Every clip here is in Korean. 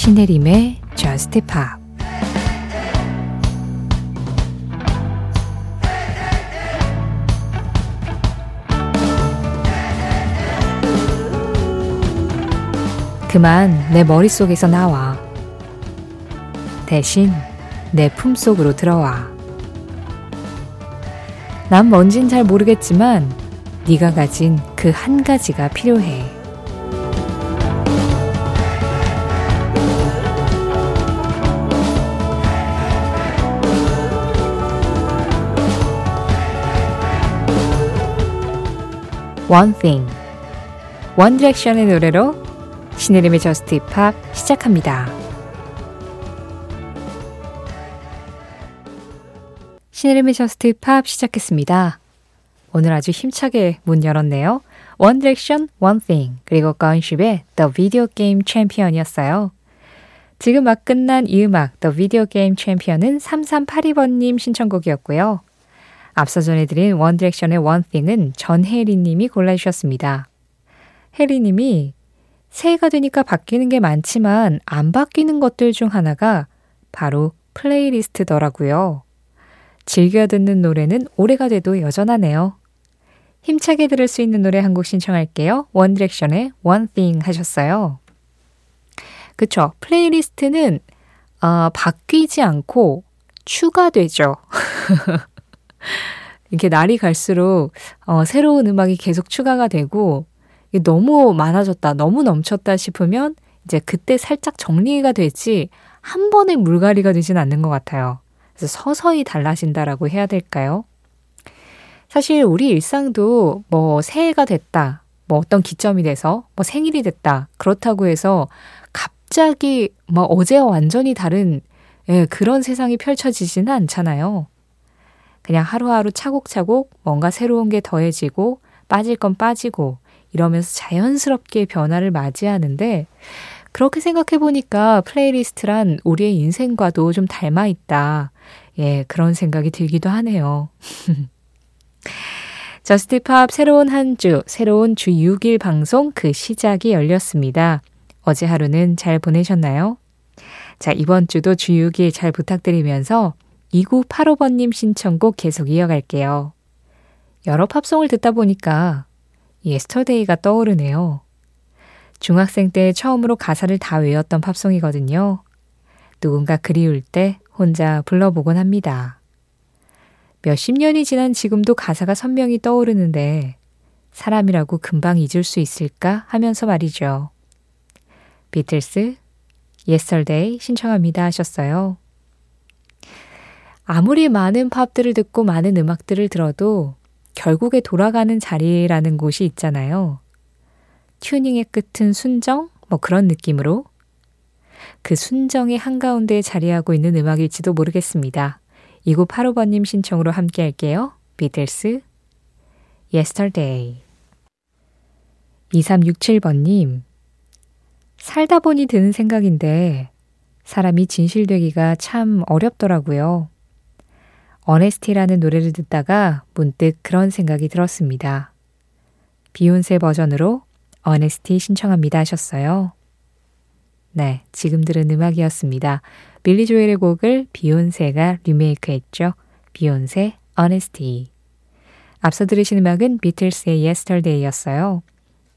신혜림의 Just Pop 그만 내 머릿속에서 나와. 대신 내 품속으로 들어와. 난 뭔진 잘 모르겠지만 네가 가진 그 한 가지가 필요해. One Thing One Direction의 노래로 신혜림의 Just Pop 시작합니다. 신혜림의 Just Pop 시작했습니다. 오늘 아주 힘차게 문 열었네요. One Direction, One Thing, 그리고 Gunship의 The Video Game Champion이었어요. 지금 막 끝난 이 음악, The Video Game Champion은 3382번님 신청곡이었고요. 앞서 전해드린 One Thing은 전혜리님이 골라주셨습니다. 혜리님이 새해가 되니까 바뀌는 게 많지만 안 바뀌는 것들 중 하나가 바로 playlist더라고요. 즐겨 듣는 노래는 올해가 돼도 여전하네요. 힘차게 들을 수 있는 노래 한 곡 신청할게요. One Direction의 One 하셨어요. 그쵸. playlist는 어, 바뀌지 않고 추가되죠. 이렇게 날이 갈수록 어, 새로운 음악이 계속 추가가 되고 너무 많아졌다, 너무 넘쳤다 싶으면 이제 그때 살짝 정리가 되지 한 번에 물갈이가 되진 않는 것 같아요. 그래서 서서히 달라진다라고 해야 될까요? 사실 우리 일상도 뭐 새해가 됐다, 뭐 어떤 기점이 돼서 뭐 생일이 됐다, 그렇다고 해서 갑자기 뭐 어제와 완전히 다른 예, 그런 세상이 펼쳐지지는 않잖아요. 그냥 하루하루 차곡차곡 뭔가 새로운 게 더해지고 빠질 건 빠지고 이러면서 자연스럽게 변화를 맞이하는데 그렇게 생각해 보니까 playlist란 우리의 인생과도 좀 닮아 있다. 예, 그런 생각이 들기도 하네요. Just Pop 새로운 한 주, 새로운 주 6일 방송 그 시작이 열렸습니다. 어제 하루는 잘 보내셨나요? 자, 이번 주도 주 6일 잘 부탁드리면서 2985번님 신청곡 계속 이어갈게요. 여러 팝송을 듣다 보니까 Yesterday가 떠오르네요. 중학생 때 처음으로 가사를 다 외웠던 팝송이거든요. 누군가 그리울 때 혼자 불러보곤 합니다. 몇십 년이 지난 지금도 가사가 선명히 떠오르는데 사람이라고 금방 잊을 수 있을까 하면서 말이죠. 비틀스, Yesterday 신청합니다 하셨어요. 아무리 많은 팝들을 듣고 많은 음악들을 들어도 결국에 돌아가는 자리라는 곳이 있잖아요. 튜닝의 끝은 순정? 뭐 그런 느낌으로. 그 순정의 한가운데에 자리하고 있는 음악일지도 모르겠습니다. 2985번님 신청으로 함께 할게요. 비틀스, Yesterday. 2367번님, 살다 보니 드는 생각인데, 사람이 진실되기가 참 어렵더라고요. 어네스티라는 노래를 듣다가 문득 그런 생각이 들었습니다. 비욘세 버전으로 어네스티 신청합니다 하셨어요. 네, 지금 들은 음악이었습니다. 빌리 조엘의 곡을 비욘세가 리메이크 했죠. 비욘세 Honesty. 앞서 들으신 음악은 비틀스의 Yesterday였어요.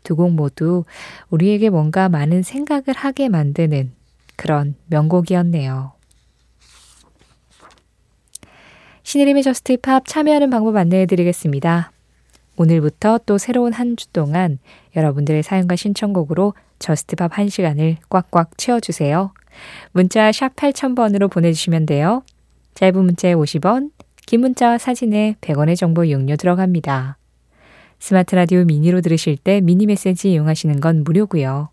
두 곡 모두 우리에게 뭔가 많은 생각을 하게 만드는 그런 명곡이었네요. 신혜림의 JUST POP 참여하는 방법 안내해 드리겠습니다. 오늘부터 또 새로운 한 주 동안 여러분들의 사연과 신청곡으로 JUST POP 1시간을 꽉꽉 채워주세요. 문자 샵 8000번으로 보내주시면 돼요. 짧은 문자에 50원, 긴 문자와 사진에 100원의 정보 이용료 들어갑니다. 스마트 라디오 미니로 들으실 때 미니 메시지 이용하시는 건 무료고요.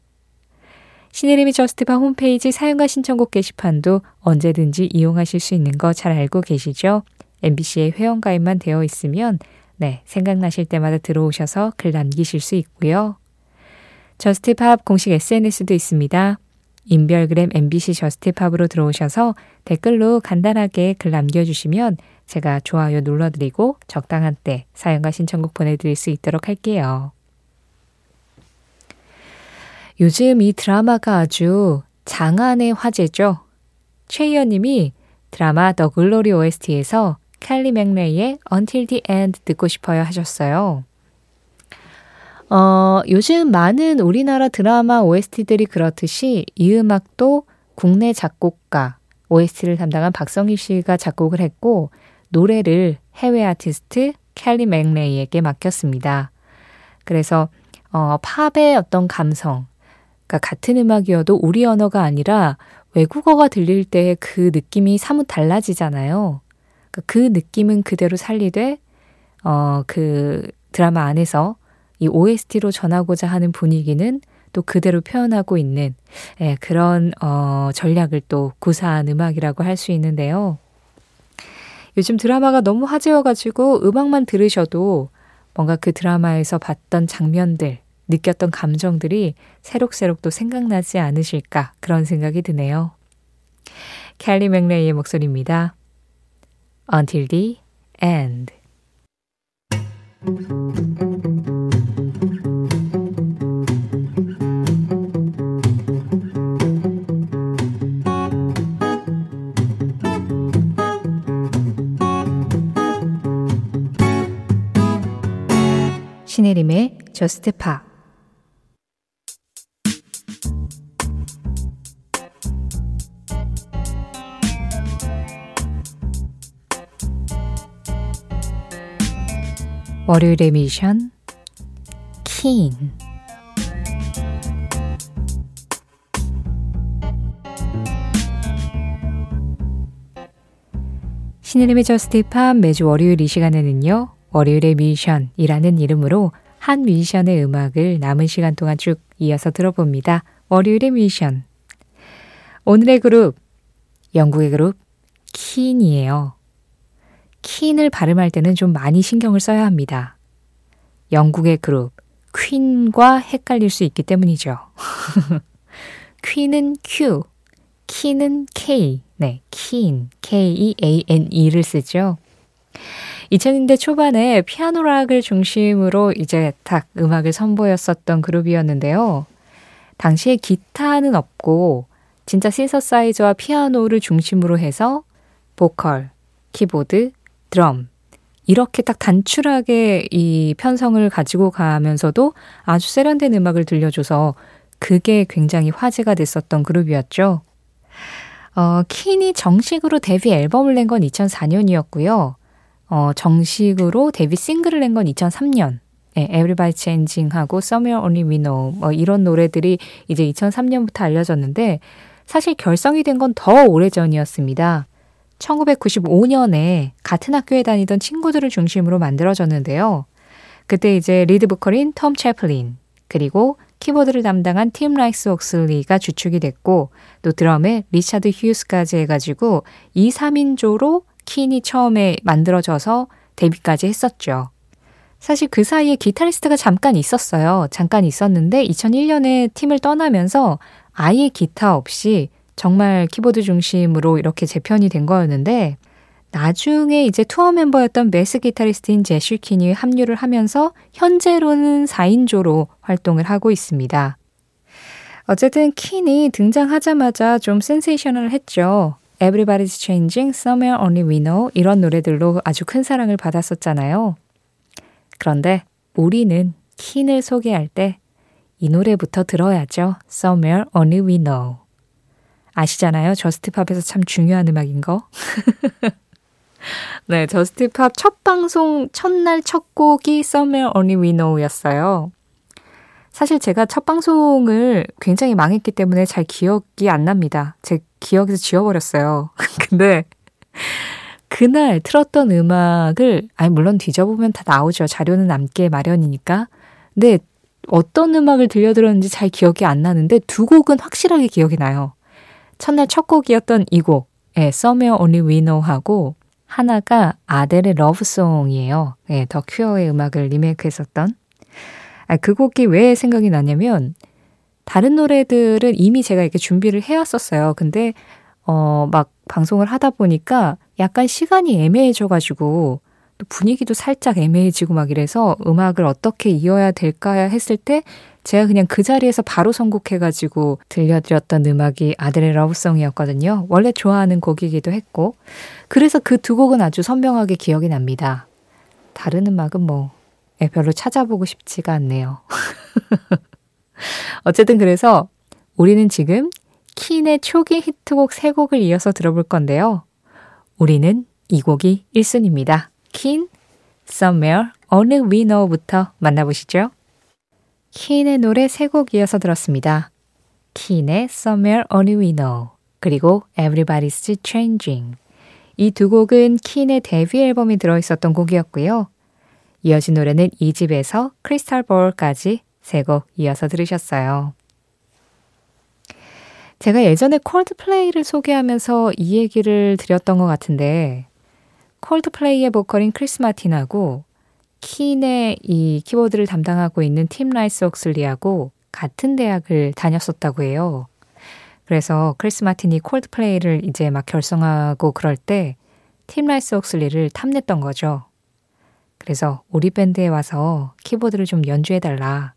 신혜림의 JUST POP 홈페이지 사연과 신청곡 게시판도 언제든지 이용하실 수 있는 거 잘 알고 계시죠? MBC의 회원가입만 되어 있으면 네, 생각나실 때마다 들어오셔서 글 남기실 수 있고요. JUST POP 공식 SNS도 있습니다. 인별그램 MBC JUST POP으로 들어오셔서 댓글로 간단하게 글 남겨주시면 제가 좋아요 눌러드리고 적당한 때 사연과 신청곡 보내드릴 수 있도록 할게요. 요즘 이 드라마가 아주 장안의 화제죠. 최희연 님이 드라마 더 글로리 OST에서 켈리 맥레이의 Until the End 듣고 싶어요 하셨어요. 어, 요즘 많은 우리나라 드라마 OST들이 그렇듯이 이 음악도 국내 작곡가, OST를 담당한 박성희 씨가 작곡을 했고, 노래를 해외 아티스트 캘리 맥레이에게 맡겼습니다. 그래서, 어, 팝의 어떤 감성, 그러니까 같은 음악이어도 우리 언어가 아니라 외국어가 들릴 때 그 느낌이 사뭇 달라지잖아요. 그러니까 그 느낌은 그대로 살리되, 어, 그 드라마 안에서 이 OST로 전하고자 하는 분위기는 또 그대로 표현하고 있는 예, 그런 어, 전략을 또 구사한 음악이라고 할 수 있는데요. 요즘 드라마가 너무 화제여가지고 음악만 들으셔도 뭔가 그 드라마에서 봤던 장면들, 느꼈던 감정들이 새록새록 또 생각나지 않으실까 그런 생각이 드네요. 캘리 맥레이의 목소리입니다. Until the End. 신혜림의 저스트 파 월요일의 뮤지션 킨 신혜림의 JUST POP 매주 월요일 이 시간에는요. 월요일의 뮤지션이라는 이름으로 한 뮤지션의 음악을 남은 시간 동안 쭉 이어서 들어봅니다. 월요일의 뮤지션. 오늘의 그룹, 영국의 그룹, 킨이에요. 킨을 발음할 때는 좀 많이 신경을 써야 합니다. 영국의 그룹 퀸과 헷갈릴 수 있기 때문이죠. 퀸은 Q, 키는 K, 네, 킨, K-E-A-N-E를 쓰죠. 2000년대 초반에 피아노락을 중심으로 이제 딱 음악을 선보였었던 그룹이었는데요. 당시에 기타는 없고 진짜 신서사이저와 피아노를 중심으로 해서 보컬, 키보드, 드럼 이렇게 딱 단출하게 이 편성을 가지고 가면서도 아주 세련된 음악을 들려줘서 그게 굉장히 화제가 됐었던 그룹이었죠. 어, 킨이 정식으로 데뷔 앨범을 낸 건 2004년이었고요. 어, 정식으로 데뷔 싱글을 낸 건 2003년. 네, Everybody Changing하고 Somewhere Only We Know 뭐 이런 노래들이 이제 2003년부터 알려졌는데 사실 결성이 된 건 더 오래전이었습니다. 1995년에 같은 학교에 다니던 친구들을 중심으로 만들어졌는데요. 그때 이제 리드 보컬인 톰 채플린, 그리고 키보드를 담당한 팀 라이스 옥슬리가 주축이 됐고, 또 드럼에 리차드 휴스까지 해가지고 2, 3인조로 킨이 처음에 만들어져서 데뷔까지 했었죠. 사실 그 사이에 기타리스트가 잠깐 있었어요. 잠깐 있었는데 2001년에 팀을 떠나면서 아예 기타 없이 정말 키보드 중심으로 이렇게 재편이 된 거였는데 나중에 이제 투어 멤버였던 베이스 기타리스트인 제시 퀸이 합류를 하면서 현재로는 4인조로 활동을 하고 있습니다. 어쨌든 킨이 등장하자마자 좀 센세이셔널 했죠. Everybody's Changing, Somewhere Only We Know 이런 노래들로 아주 큰 사랑을 받았었잖아요. 그런데 우리는 킨을 소개할 때 이 노래부터 들어야죠. Somewhere Only We Know. 아시잖아요. JUST POP에서 참 중요한 음악인 거. 네, JUST POP 첫 방송 첫날 첫 곡이 Somewhere Only We Know였어요. 사실 제가 첫 방송을 굉장히 망했기 때문에 잘 기억이 안 납니다. 제 기억에서 지워버렸어요. 근데 그날 틀었던 음악을, 아니, 물론 뒤져보면 다 나오죠. 자료는 남게 마련이니까. 근데 어떤 음악을 들려드렸는지 잘 기억이 안 나는데 두 곡은 확실하게 기억이 나요. 첫날 첫 곡이었던 이 곡, 예, Somewhere Only We Know하고 하나가 아델의 Lovesong이에요. 예, 더 큐어의 음악을 리메이크했었던. 아, 그 곡이 왜 생각이 나냐면 다른 노래들은 이미 제가 이렇게 준비를 해왔었어요. 근데 어, 막 방송을 하다 보니까 약간 시간이 애매해져가지고 또 분위기도 살짝 애매해지고 막 이래서 음악을 어떻게 이어야 될까 했을 때 제가 그냥 그 자리에서 바로 선곡해가지고 들려드렸던 음악이 아들의 러브송이었거든요. 원래 좋아하는 곡이기도 했고. 그래서 그 두 곡은 아주 선명하게 기억이 납니다. 다른 음악은 뭐, 예, 별로 찾아보고 싶지가 않네요. 어쨌든 그래서 우리는 지금 킨의 초기 히트곡 세 곡을 이어서 들어볼 건데요. 우리는 이 곡이 1순위입니다. 킨, Somewhere, We Know부터 만나보시죠. 킨의 노래 세 곡 이어서 들었습니다. 킨의 Somewhere We Know 그리고 Everybody's Changing 이 두 곡은 킨의 데뷔 앨범이 들어있었던 곡이었고요. 이어진 노래는 이 집에서 크리스탈 볼까지 세 곡 이어서 들으셨어요. 제가 예전에 콜드플레이를 소개하면서 이 얘기를 드렸던 것 같은데 콜드플레이의 보컬인 크리스 마틴하고 킨의 이 키보드를 담당하고 있는 팀 라이스 옥슬리하고 같은 대학을 다녔었다고 해요. 그래서 크리스 마틴이 콜드플레이를 이제 막 결성하고 그럴 때 팀 라이스 옥슬리를 탐냈던 거죠. 그래서 우리 밴드에 와서 키보드를 좀 연주해달라.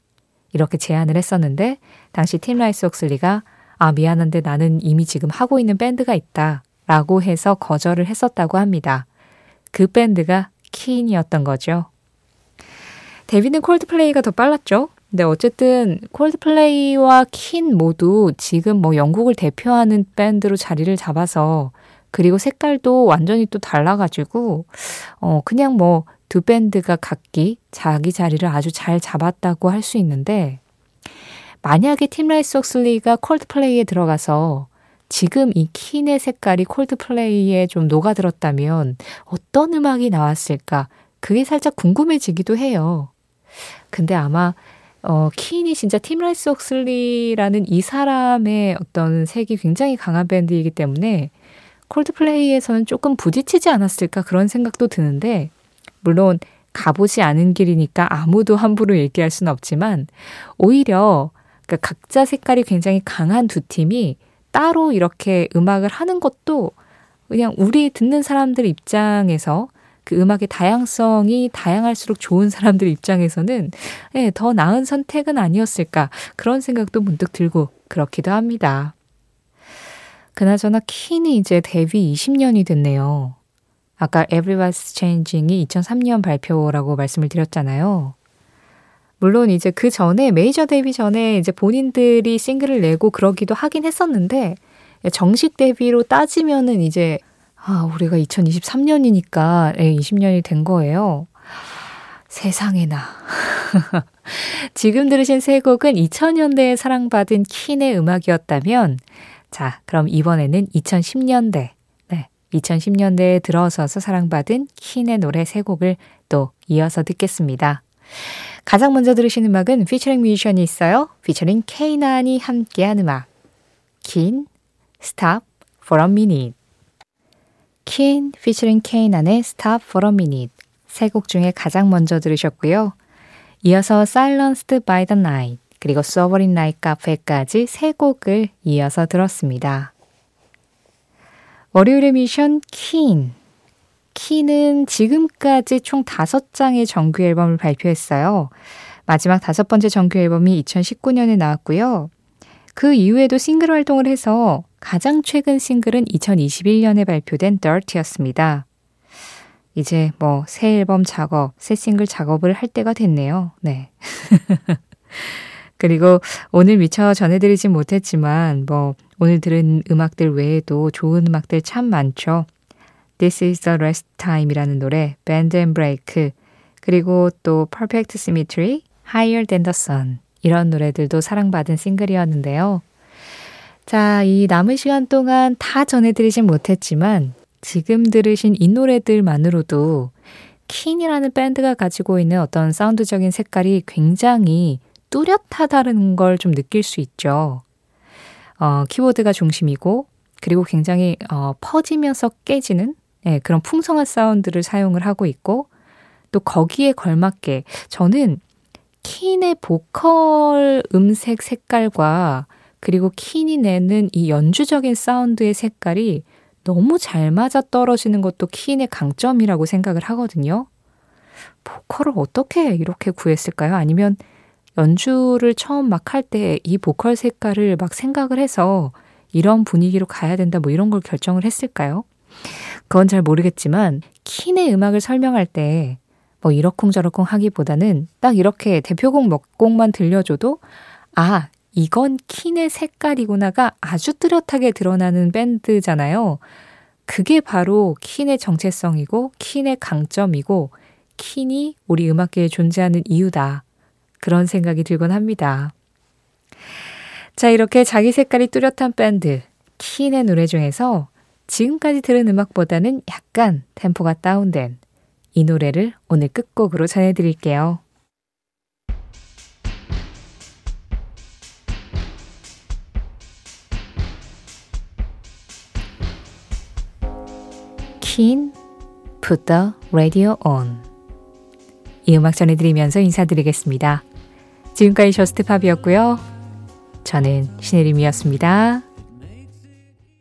이렇게 제안을 했었는데, 당시 팀 라이스 옥슬리가, 아, 미안한데 나는 이미 지금 하고 있는 밴드가 있다. 라고 해서 거절을 했었다고 합니다. 그 밴드가 킨이었던 거죠. 데뷔는 콜드플레이가 더 빨랐죠. 근데 어쨌든 콜드플레이와 킨 모두 지금 뭐 영국을 대표하는 밴드로 자리를 잡아서 그리고 색깔도 완전히 또 달라가지고 어 그냥 뭐 두 밴드가 각기 자기 자리를 아주 잘 잡았다고 할 수 있는데 만약에 팀 라이스 옥슬리가 콜드플레이에 들어가서 지금 이 킨의 색깔이 콜드플레이에 좀 녹아들었다면 어떤 음악이 나왔을까? 그게 살짝 궁금해지기도 해요. 근데 아마 어, 킨이 진짜 팀 라이스 옥슬리라는 이 사람의 어떤 색이 굉장히 강한 밴드이기 때문에 콜드플레이에서는 조금 부딪히지 않았을까 그런 생각도 드는데 물론 가보지 않은 길이니까 아무도 함부로 얘기할 수는 없지만 오히려 그러니까 각자 색깔이 굉장히 강한 두 팀이 따로 이렇게 음악을 하는 것도 그냥 우리 듣는 사람들 입장에서 그 음악의 다양성이 다양할수록 좋은 사람들 입장에서는 네, 더 나은 선택은 아니었을까 그런 생각도 문득 들고 그렇기도 합니다. 그나저나 킨이 이제 데뷔 20년이 됐네요. 아까 Everybody's Changing이 2003년 발표라고 말씀을 드렸잖아요. 물론 이제 그 전에 메이저 데뷔 전에 이제 본인들이 싱글을 내고 그러기도 하긴 했었는데 정식 데뷔로 따지면은 이제 아, 우리가 2023년이니까 네, 20년이 된 거예요. 세상에나. 지금 들으신 세 곡은 2000년대에 사랑받은 킨의 음악이었다면 자, 그럼 이번에는 2010년대. 네. 2010년대에 들어서서 사랑받은 킨의 노래 세 곡을 또 이어서 듣겠습니다. 가장 먼저 들으신 음악은 피처링 뮤지션이 있어요. 피처링 케이난이 함께한 음악. 킨, Stop for a Minute. 킨, 피처링 케이난의 Stop for a Minute. 세 곡 중에 가장 먼저 들으셨고요. 이어서 Silenced by the Night, 그리고 Sovereign Night Cafe까지 세 곡을 이어서 들었습니다. 월요일의 미션 킨. 키는 지금까지 총 다섯 장의 정규 앨범을 발표했어요. 마지막 다섯 번째 정규 앨범이 2019년에 나왔고요. 그 이후에도 싱글 활동을 해서 가장 최근 싱글은 2021년에 발표된 Dirty였습니다. 이제 뭐 새 앨범 작업, 새 싱글 작업을 할 때가 됐네요. 네. 그리고 오늘 미처 전해드리진 못했지만 뭐 오늘 들은 음악들 외에도 좋은 음악들 참 많죠. This is the Last Time이라는 노래, Band and Break, 그리고 또 Perfect Symmetry, Higher Than the Sun 이런 노래들도 사랑받은 싱글이었는데요. 자, 이 남은 시간 동안 다 전해드리진 못했지만 지금 들으신 이 노래들만으로도 킨이라는 밴드가 가지고 있는 어떤 사운드적인 색깔이 굉장히 뚜렷하다는 걸 좀 느낄 수 있죠. 어, 키보드가 중심이고 그리고 굉장히 어, 퍼지면서 깨지는 네, 그런 풍성한 사운드를 사용을 하고 있고 또 거기에 걸맞게 저는 킨의 보컬 음색 색깔과 그리고 킨이 내는 이 연주적인 사운드의 색깔이 너무 잘 맞아 떨어지는 것도 킨의 강점이라고 생각을 하거든요. 보컬을 어떻게 이렇게 구했을까요? 아니면 연주를 처음 막 할 때 이 보컬 색깔을 막 생각을 해서 이런 분위기로 가야 된다 뭐 이런 걸 결정을 했을까요? 그건 잘 모르겠지만 킨의 음악을 설명할 때 뭐 이러쿵저러쿵 하기보다는 딱 이렇게 대표곡 몇 곡만 들려줘도 아 이건 킨의 색깔이구나가 아주 뚜렷하게 드러나는 밴드잖아요. 그게 바로 킨의 정체성이고 킨의 강점이고 킨이 우리 음악계에 존재하는 이유다. 그런 생각이 들곤 합니다. 자, 이렇게 자기 색깔이 뚜렷한 밴드 킨의 노래 중에서 지금까지 들은 음악보다는 약간 템포가 다운된 이 노래를 오늘 끝곡으로 전해드릴게요. 킨 Put the Radio On 이 음악 전해드리면서 인사드리겠습니다. 지금까지 저스트팝이었고요. 저는 신혜림이었습니다.